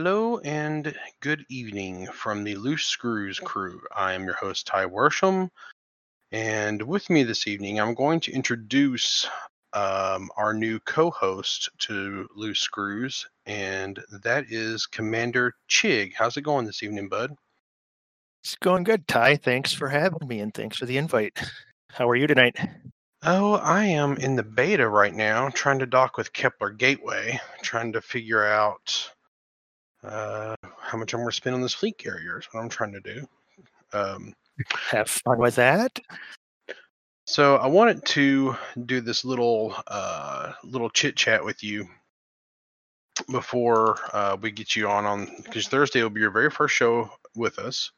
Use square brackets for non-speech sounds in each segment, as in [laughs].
Hello and good evening from the Loose Screws crew. I am your host, Ty Worsham. And with me this evening, I'm going to introduce um, our new co host to Loose Screws, and that is Commander Chig. How's it going this evening, bud? It's going good, Ty. Thanks for having me and thanks for the invite. How are you tonight? Oh, I am in the beta right now, trying to dock with Kepler Gateway, trying to figure out uh, how much I'm going to spend on this fleet carrier is what I'm trying to do. Um, Have fun with that. so I wanted to do this little uh, little chit chat with you before uh, we get you on on because Thursday will be your very first show with us,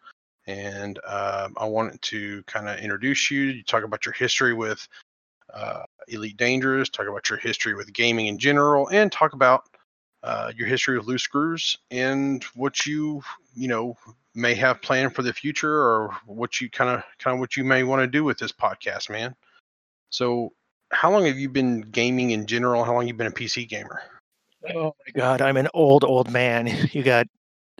and um I wanted to kind of introduce you. You talk about your history with uh, Elite Dangerous, talk about your history with gaming in general, and talk about uh, your history with loose screws and what you you know may have planned for the future or what you kind of kind of what you may want to do with this podcast man so how long have you been gaming in general how long you been a pc gamer Oh my God, I'm an old, old man. [laughs] You got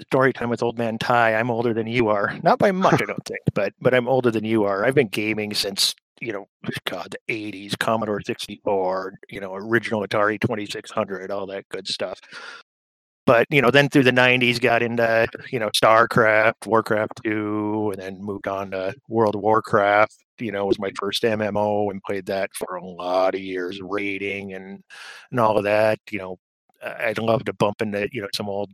story time with old man Ty. I'm older than you are. Not by much, I don't think, but but I'm older than you are. I've been gaming since you know, God, the '80s, Commodore 64, you know, original Atari 2600, all that good stuff. But you know, then through the '90s, got into you know StarCraft, Warcraft 2, and then moved on to World of Warcraft. You know, was my first MMO and played that for a lot of years, raiding and and all of that. You know, I'd love to bump into you know some old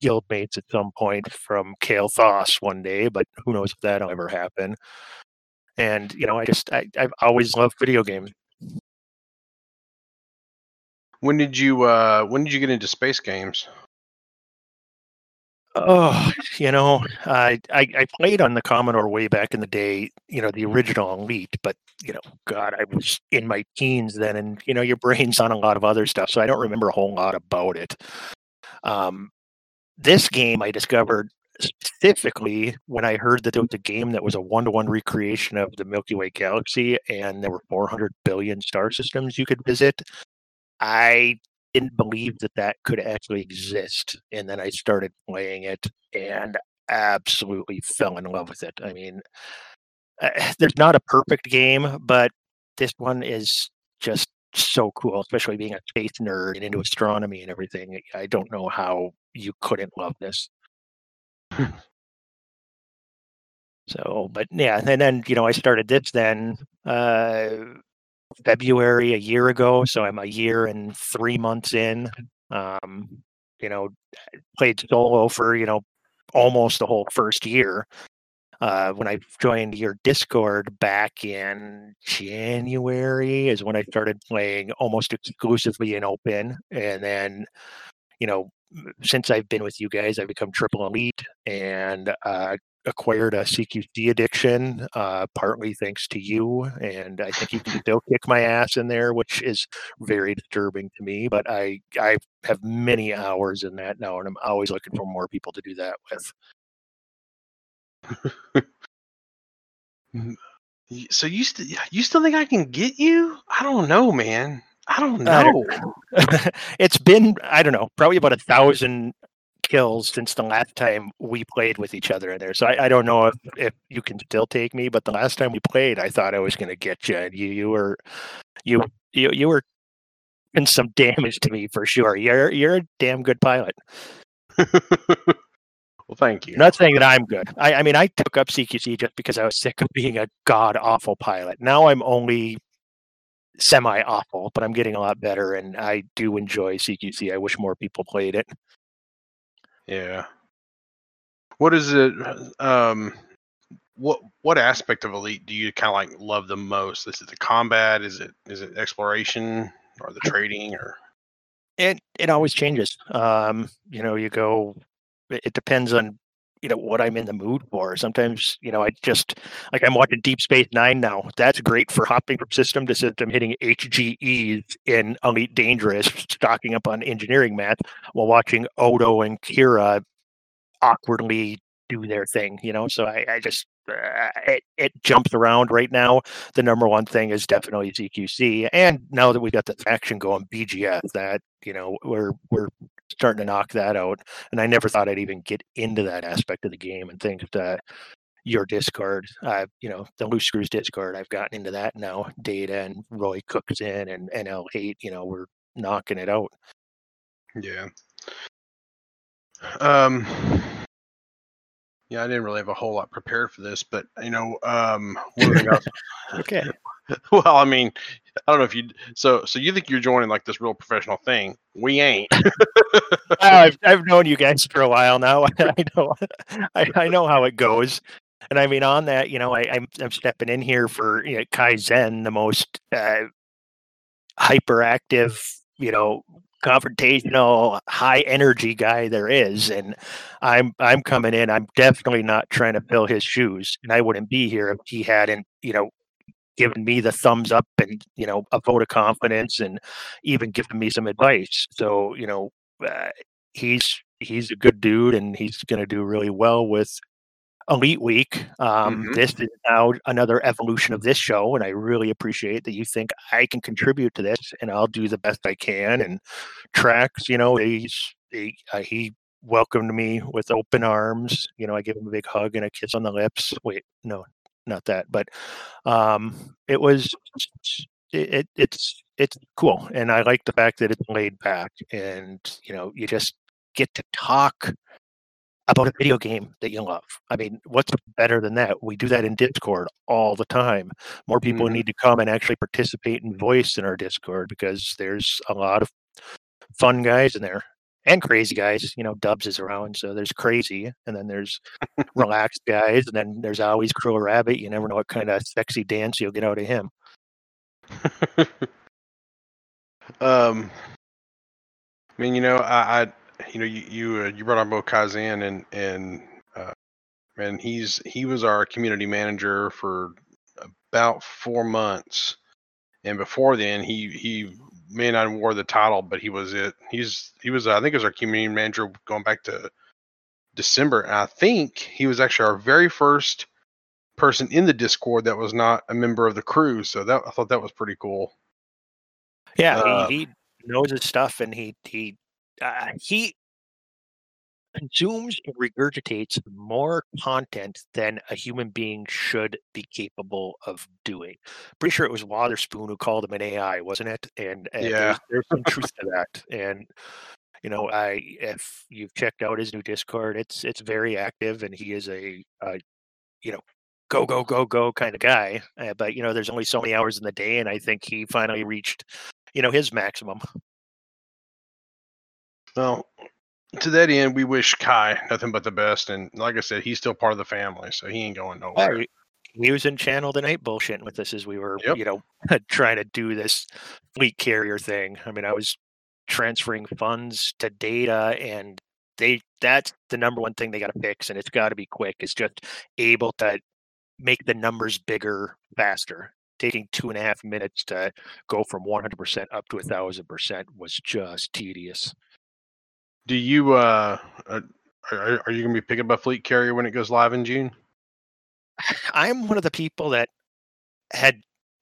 guild mates at some point from Kale one day, but who knows if that'll ever happen. And you know, I just I, I've always loved video games. when did you uh when did you get into space games Oh, you know, I, I I played on the Commodore way back in the day. You know, the original Elite, but you know, God, I was in my teens then, and you know, your brain's on a lot of other stuff, so I don't remember a whole lot about it. Um, this game I discovered specifically when I heard that there was a game that was a one-to-one recreation of the Milky Way galaxy, and there were 400 billion star systems you could visit. I didn't believe that that could actually exist, and then I started playing it and absolutely fell in love with it. I mean, uh, there's not a perfect game, but this one is just so cool, especially being a space nerd and into astronomy and everything. I don't know how you couldn't love this. So, but yeah, and then you know, I started this then uh February a year ago, so I'm a year and three months in. Um, you know, played solo for you know almost the whole first year. Uh, when I joined your Discord back in January is when I started playing almost exclusively in open, and then you know since I've been with you guys, I've become triple elite and uh, acquired a CQC addiction, uh, partly thanks to you. And I think you can still kick my ass in there, which is very disturbing to me. But I I have many hours in that now, and I'm always looking for more people to do that with. [laughs] So you still you still think i can get you i don't know man i don't I know don't- [laughs] it's been I don't know probably about a thousand kills since the last time we played with each other in there. So I, I don't know if, if you can still take me, but the last time we played, I thought I was going to get you. And you you were you you you were in some [laughs] damage to me for sure. You're you're a damn good pilot. [laughs] well thank you I'm not saying that I'm good. I, I mean I took up CQC just because I was sick of being a god awful pilot. Now I'm only semi awful, but I'm getting a lot better, and I do enjoy CQC. I wish more people played it. Yeah. What is it? Um, what what aspect of Elite do you kind of like love the most? Is it the combat? Is it is it exploration or the trading or? It it always changes. Um, you know, you go. It it depends on you know what I'm in the mood for. Sometimes you know I just like I'm watching Deep Space Nine now. That's great for hopping from system to system, hitting HGEs in Elite Dangerous, stocking up on engineering mats while watching Odo and Kira awkwardly do their thing. You know, so I, I just it it jumps around right now. The number one thing is definitely CQC, and now that we've got the faction going, BGS, that you know we're we're starting to knock that out. And I never thought I'd even get into that aspect of the game and think that your Discord, uh, you know, the Loose Screws Discord, I've gotten into that now. Data and Roy Cooks in and NL8, you know, we're knocking it out. Yeah. Um, yeah, I didn't really have a whole lot prepared for this, but you know, um, one thing I okay. [laughs] Well, I mean, I don't know if you. So, so you think you're joining like this real professional thing? We ain't. [laughs] I've I've known you guys for a while now. [laughs] I know, I, I know how it goes. And I mean, on that, you know, I, I'm I'm stepping in here for you know, Kaizen, the most uh, hyperactive, you know, confrontational, high energy guy there is, and I'm I'm coming in. I'm definitely not trying to fill his shoes, and I wouldn't be here if he hadn't, you know, given me the thumbs up and you know a vote of confidence, and even given me some advice. So you know, uh, he's he's a good dude, and he's going to do really well with Elite Week. Um, mm-hmm. This is now another evolution of this show, and I really appreciate that you think I can contribute to this, and I'll do the best I can. And Tracks, you know, he's he, uh, he welcomed me with open arms. You know, I gave him a big hug and a kiss on the lips. Wait, no, not that, but um, it was it, it it's it's cool, and I like the fact that it's laid back, and you know, you just get to talk about a video game that you love. I mean, what's better than that? We do that in Discord all the time. More people mm-hmm. need to come and actually participate and voice in our Discord because there's a lot of fun guys in there and crazy guys. You know, Dubs is around, so there's crazy, and then there's [laughs] relaxed guys, and then there's always Cruel Rabbit. You never know what kind of sexy dance you'll get out of him. [laughs] um, I mean, you know, I, I you know, you you, uh, you brought on Bo Kazan and and uh, and he's he was our community manager for about four months, and before then he he may not have wore the title, but he was it. He's he was I think he was our community manager going back to December, and I think he was actually our very first person in the Discord that was not a member of the crew. So that I thought that was pretty cool. Yeah, uh, he, he knows his stuff, and he he uh, he consumes and regurgitates more content than a human being should be capable of doing. Pretty sure it was Wotherspoon who called him an AI, wasn't it? And, and yeah. there's, there's some truth to that. And you know, I if you've checked out his new Discord, it's it's very active, and he is a, a you know go go go go kind of guy. Uh, but you know, there's only so many hours in the day, and I think he finally reached you know his maximum. Well, to that end, we wish Kai nothing but the best. And like I said, he's still part of the family, so he ain't going nowhere. Right. He was in Channel Tonight bullshitting with us as we were, yep. you know, [laughs] trying to do this fleet carrier thing. I mean, I was transferring funds to data and they that's the number one thing they got to fix and it's got to be quick it's just able to make the numbers bigger faster taking two and a half minutes to go from 100% up to a thousand percent was just tedious do you uh are, are you going to be picking up a fleet carrier when it goes live in June? I'm one of the people that had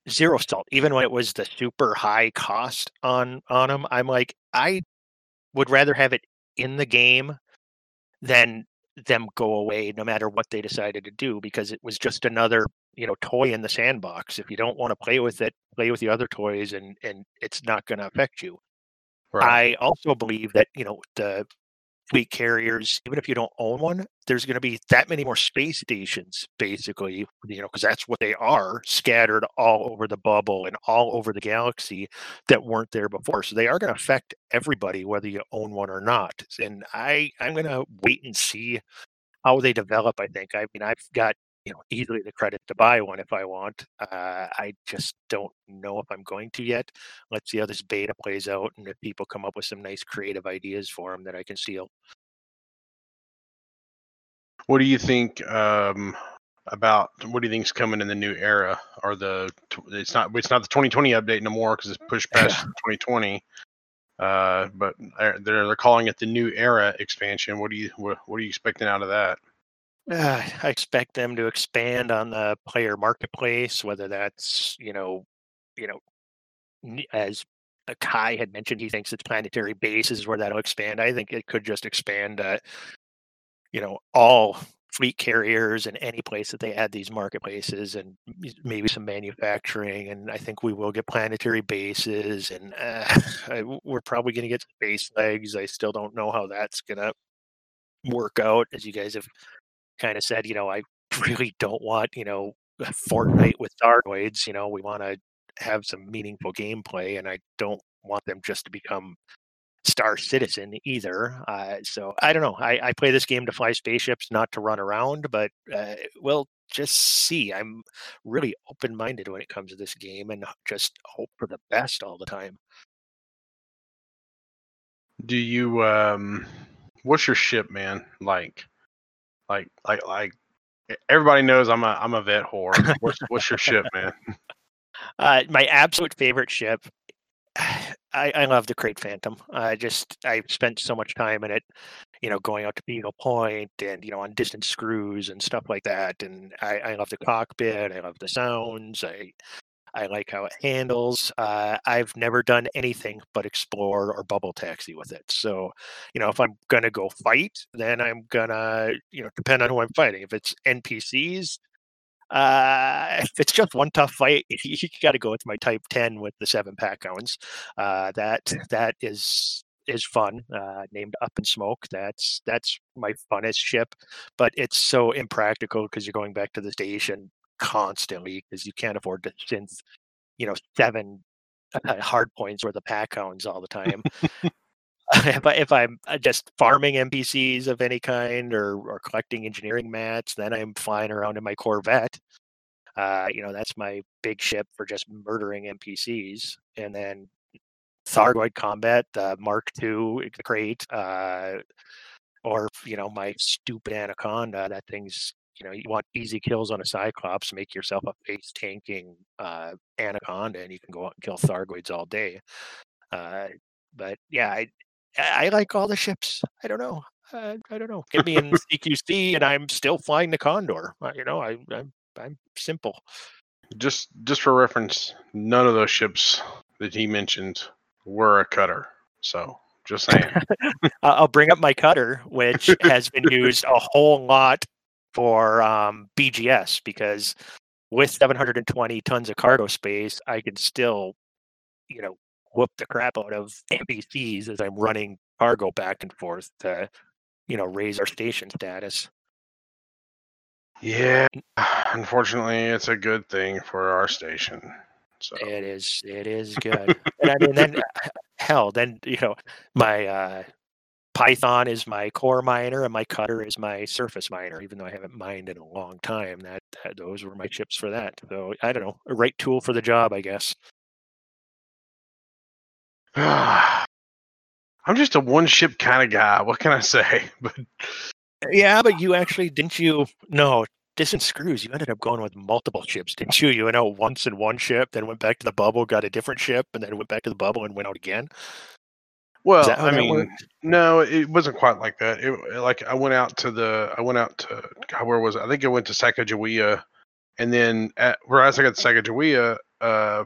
zero salt, even when it was the super high cost on on them. I'm like, I would rather have it in the game than them go away, no matter what they decided to do, because it was just another you know toy in the sandbox. If you don't want to play with it, play with the other toys, and and it's not going to affect you. Right. I also believe that you know the fleet carriers, even if you don't own one, there's going to be that many more space stations, basically, you know, because that's what they are, scattered all over the bubble and all over the galaxy that weren't there before. So they are going to affect everybody, whether you own one or not. And I, I'm going to wait and see how they develop. I think. I mean, I've got you know easily the credit to buy one if I want. Uh, I just don't know if I'm going to yet. Let's see how this beta plays out, and if people come up with some nice creative ideas for them that I can steal. What do you think um, about what do you think is coming in the new era? Or the it's not it's not the 2020 update no more because it's pushed past 2020. Uh, but they're they're calling it the new era expansion. What do you what, what are you expecting out of that? Uh, I expect them to expand on the player marketplace, whether that's you know, you know, as uh, Kai had mentioned he thinks it's planetary bases where that'll expand. I think it could just expand, uh, you know, all fleet carriers and any place that they add these marketplaces and maybe some manufacturing. And I think we will get planetary bases and uh, [laughs] I, we're probably going to get space legs. I still don't know how that's going to work out. As you guys have kind of said, you know, I [laughs] really don't want, you know, Fortnite with Thargoids. You know, we want to have some meaningful gameplay, and I don't want them just to become Star Citizen either. Uh, so I don't know. I, I, play this game to fly spaceships, not to run around, but uh, we'll just see. I'm really open minded when it comes to this game and just hope for the best all the time. Do you, um, what's your ship, man? Like, like, like, like, everybody knows I'm a I'm a vet whore. What's what's your ship, [laughs] man? Uh, my absolute favorite ship. [sighs] I, I love the Krait Phantom. I just I spent so much time in it, you know, going out to Beagle Point and you know on distant screws and stuff like that. And I, I love the cockpit. I love the sounds. I I like how it handles. Uh, I've never done anything but explore or bubble taxi with it. So, you know, if I'm gonna go fight, then I'm gonna, you know, depend on who I'm fighting. If it's NPCs, uh, [laughs] if it's just one tough fight, [laughs] you, got to go with my Type Ten with the seven pack hounds. Uh, that that is is fun. Uh, named Up in Smoke. That's that's my funnest ship, but it's so impractical because you're going back to the station constantly because you can't afford to synth, you know, seven uh, hard points worth of pack hounds all the time. [laughs] [laughs] if, I, if I'm uh, just farming NPCs of any kind or, or collecting engineering mats, then I'm flying around in my Corvette. Uh, you know, that's my big ship for just murdering NPCs. And then Thargoid combat, the Mark II, great. Uh, or, you know, my stupid Anaconda, that thing's you know, you want easy kills on a Cyclops, make yourself a face tanking uh, Anaconda, and you can go out and kill Thargoids all day. Uh, but yeah, I I like all the ships. I don't know. Uh, I don't know. Get me in [laughs] CQC, and I'm still flying the Condor. You know, I, I'm I'm simple. Just just for reference, none of those ships that he mentioned were a cutter. So just saying. [laughs] I'll bring up my cutter, which has been [laughs] used a whole lot for um, BGS because with 720 tons of cargo space, I can still, you know, whoop the crap out of NPCs as I'm running cargo back and forth to, you know, raise our station status. Yeah, unfortunately, it's a good thing for our station. So. It is. It is good. and I mean, then [laughs] hell, then you know, my uh, Python is my core miner and my cutter is my surface miner, even though I haven't mined in a long time. That, that those were my chips for that. So I don't know, a right tool for the job, I guess. [sighs] I'm just a one ship kind of guy. What can I say? [laughs] But yeah, but you actually didn't you? No, distant screws. You ended up going with multiple ships, didn't you? You went out once in one ship, then went back to the bubble, got a different ship, and then went back to the bubble and went out again. Well, I mean, worked? no, it wasn't quite like that. It like I went out to the, I went out to God, where was it? I think I went to Sacagawea, and then at, whereas I got to Sacagawea, uh,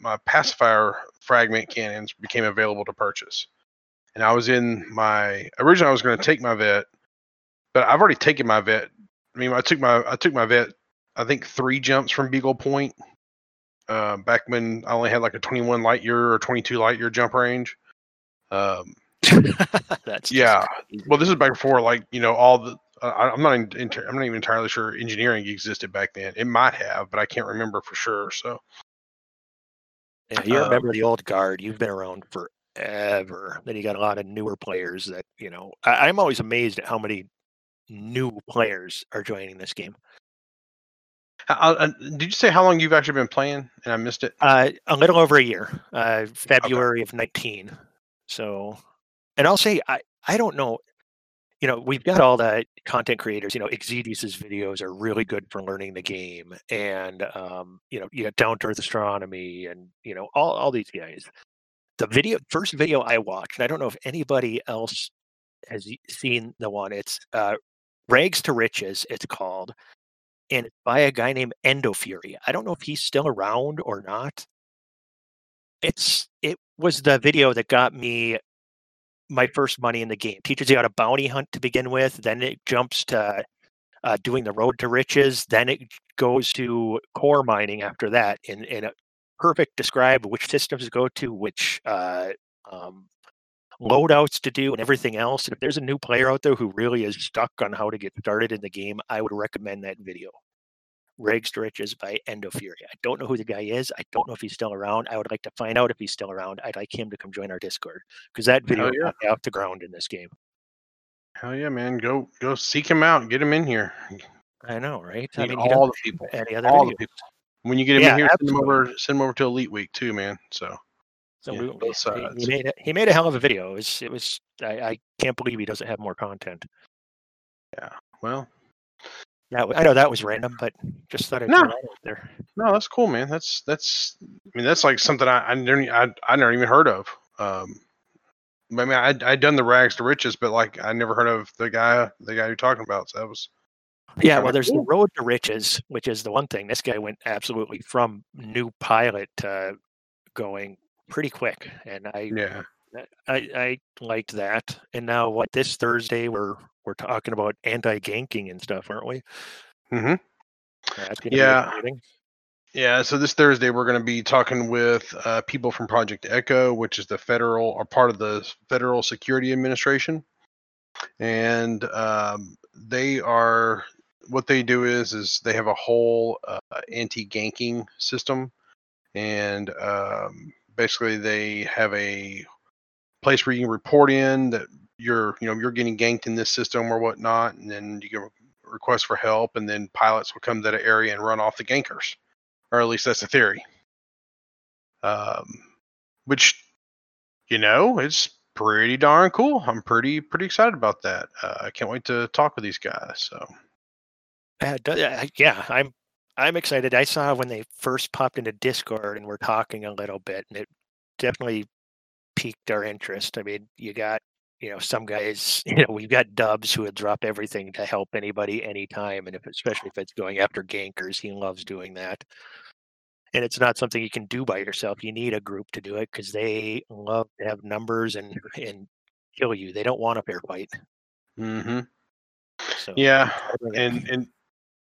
my pacifier fragment cannons became available to purchase, and I was in my originally I was going to take my vet, but I've already taken my vet. I mean, I took my I took my vet. I think three jumps from Beagle Point. Uh, back when I only had like a 21 light year or 22 light year jump range um, [laughs] That's yeah. Well, this is back before like you know all the. Uh, I'm not. In, I'm not even entirely sure engineering existed back then. It might have, but I can't remember for sure. So. Yeah, you remember um, the old guard. You've been around forever. Then you got a lot of newer players that you know. I, I'm always amazed at how many new players are joining this game. Uh, uh, did you say how long you've actually been playing? And I missed it. Uh, a little over a year. Uh, February okay. of nineteen. So, and I'll say, I, I don't know, you know, we've got all the content creators, you know, Exigeous's videos are really good for learning the game. And, um, you know, you got Down to Earth Astronomy and, you know, all, all these guys. The video, first video I watched, I don't know if anybody else has seen the one, it's uh, Rags to Riches, it's called, and by a guy named Endofury. I don't know if he's still around or not. It's it was the video that got me my first money in the game. Teaches you how to bounty hunt to begin with. Then it jumps to uh, doing the road to riches. Then it goes to core mining after that. In in a perfect describe which systems to go to, which uh, um, loadouts to do, and everything else. And if there's a new player out there who really is stuck on how to get started in the game, I would recommend that video. Rags to Riches by Endo Fury. I don't know who the guy is. I don't know if he's still around. I would like to find out if he's still around. I'd like him to come join our Discord because that video yeah. got off the ground in this game. Hell yeah, man. Go go seek him out. Get him in here. I know, right? I mean, all the people. any other All the people. When you get him Yeah, in here, send him over. Send him over to Elite Week too, man. So So Yeah, we, both he- he, made a, he made a hell of a video. It was, it was I, I can't believe he doesn't have more content. Yeah. Well, Yeah, I know that was random, but just thought I'd No. throw that out there. no, that's cool, man. That's that's. I mean, that's like something I I never I I never even heard of. Um, I mean, I I'd done the rags to riches, but like I never heard of the guy the guy you're talking about. So that was Yeah, well, there's the road to riches, which is the one thing. This guy went absolutely from new pilot to going pretty quick, and I yeah. I, I liked that. And now, what this Thursday we're we're talking about anti ganking and stuff, aren't we? hmm Yeah. Yeah, so this Thursday we're going to be talking with uh, people from Project Echo, which is the federal or part of the Federal Security Administration, and um, they are what they do is is they have a whole uh, anti-ganking system, and um, basically they have a place where you can report in that you're you know you're getting ganked in this system or whatnot, and then you can request for help, and then pilots will come to that area and run off the gankers or at least that's the theory. Um, which, you know, it's pretty darn cool. I'm pretty pretty excited about that. Uh, I can't wait to talk with these guys. So Uh, uh, yeah, I'm I'm excited. I saw when they first popped into Discord and we're talking a little bit, and it definitely piqued our interest. I mean, you got you know some guys, [laughs] you know, we've got Dubs who would drop everything to help anybody anytime, and if especially if it's going after gankers, he loves doing that. And it's not something you can do by yourself. You need a group to do it because they love to have numbers and and kill you. They don't want a fair fight. Mm-hmm. So yeah, and and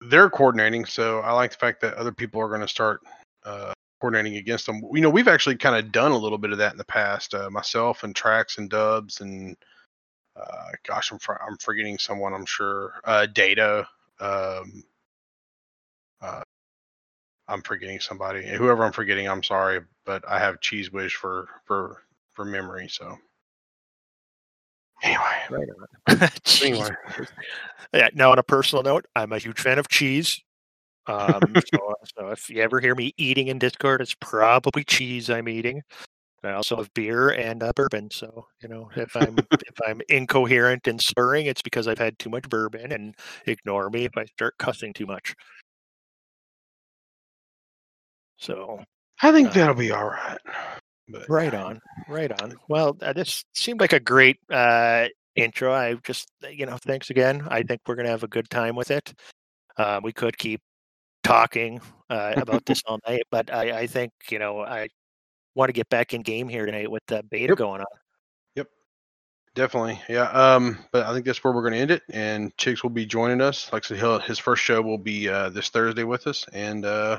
they're coordinating. So I like the fact that other people are going to start uh, coordinating against them. You know, we've actually kind of done a little bit of that in the past. Uh, myself and Tracks and Dubs and uh, gosh, I'm for, I'm forgetting someone. I'm sure uh, Data. Um, uh, I'm forgetting somebody. Whoever I'm forgetting, I'm sorry, but I have Cheez Whiz for for for memory. So anyway, Right on. [laughs] Anyway, Yeah. Now, on a personal note, I'm a huge fan of cheese. Um, [laughs] so, so if you ever hear me eating in Discord, it's probably cheese I'm eating. I also have beer and uh, bourbon. So you know, if I'm [laughs] if I'm incoherent and slurring, it's because I've had too much bourbon. And ignore me if I start cussing too much. So I think Uh, that'll be all right. But Right on, right on. Well, uh, this seemed like a great uh, intro. I just, uh, you know, thanks again. I think we're gonna have a good time with it. Uh, we could keep talking uh, [laughs] about this all night, but I, I think you know I want to get back in game here tonight with the beta Yep. going on. Yep, definitely, yeah. Um, but I think that's where we're going to end it. And Chicks will be joining us. Like I said, he'll, his first show will be uh, this Thursday with us. And uh,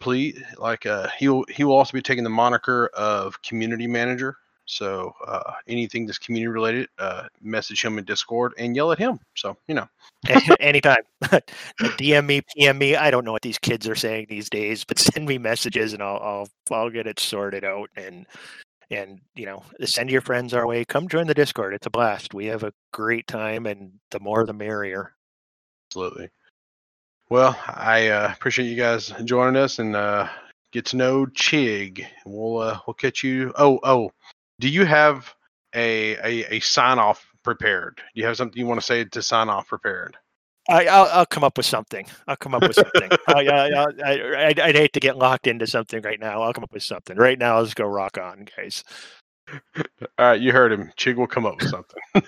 please, like uh, he'll he will also be taking the moniker of community manager. So uh, anything that's community related, uh, message him in Discord and yell at him. So you know, [laughs] Anytime, [laughs] DM me, PM me. I don't know what these kids are saying these days, but [laughs] send me messages and I'll I'll I'll get it sorted out and and you know send your friends our way. Come join the Discord. It's a blast. We have a great time, and the more the merrier. absolutely. Well, I uh, appreciate you guys joining us and uh, get to know Chig. We'll uh, we'll catch you. Oh oh, do you have a a, a sign off prepared? Do you have something you want to say to sign off prepared? I, I'll, I'll come up with something. I'll come up with something. [laughs] I, I, I, I'd, I'd hate to get locked into something right now. I'll come up with something. Right now, let's go rock on, guys. [laughs] All right, you heard him. Chig will come up with something. [laughs]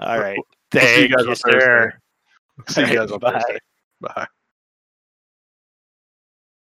All right. We'll see you guys you, on Thursday. See you guys on Bye. Thursday. Bye.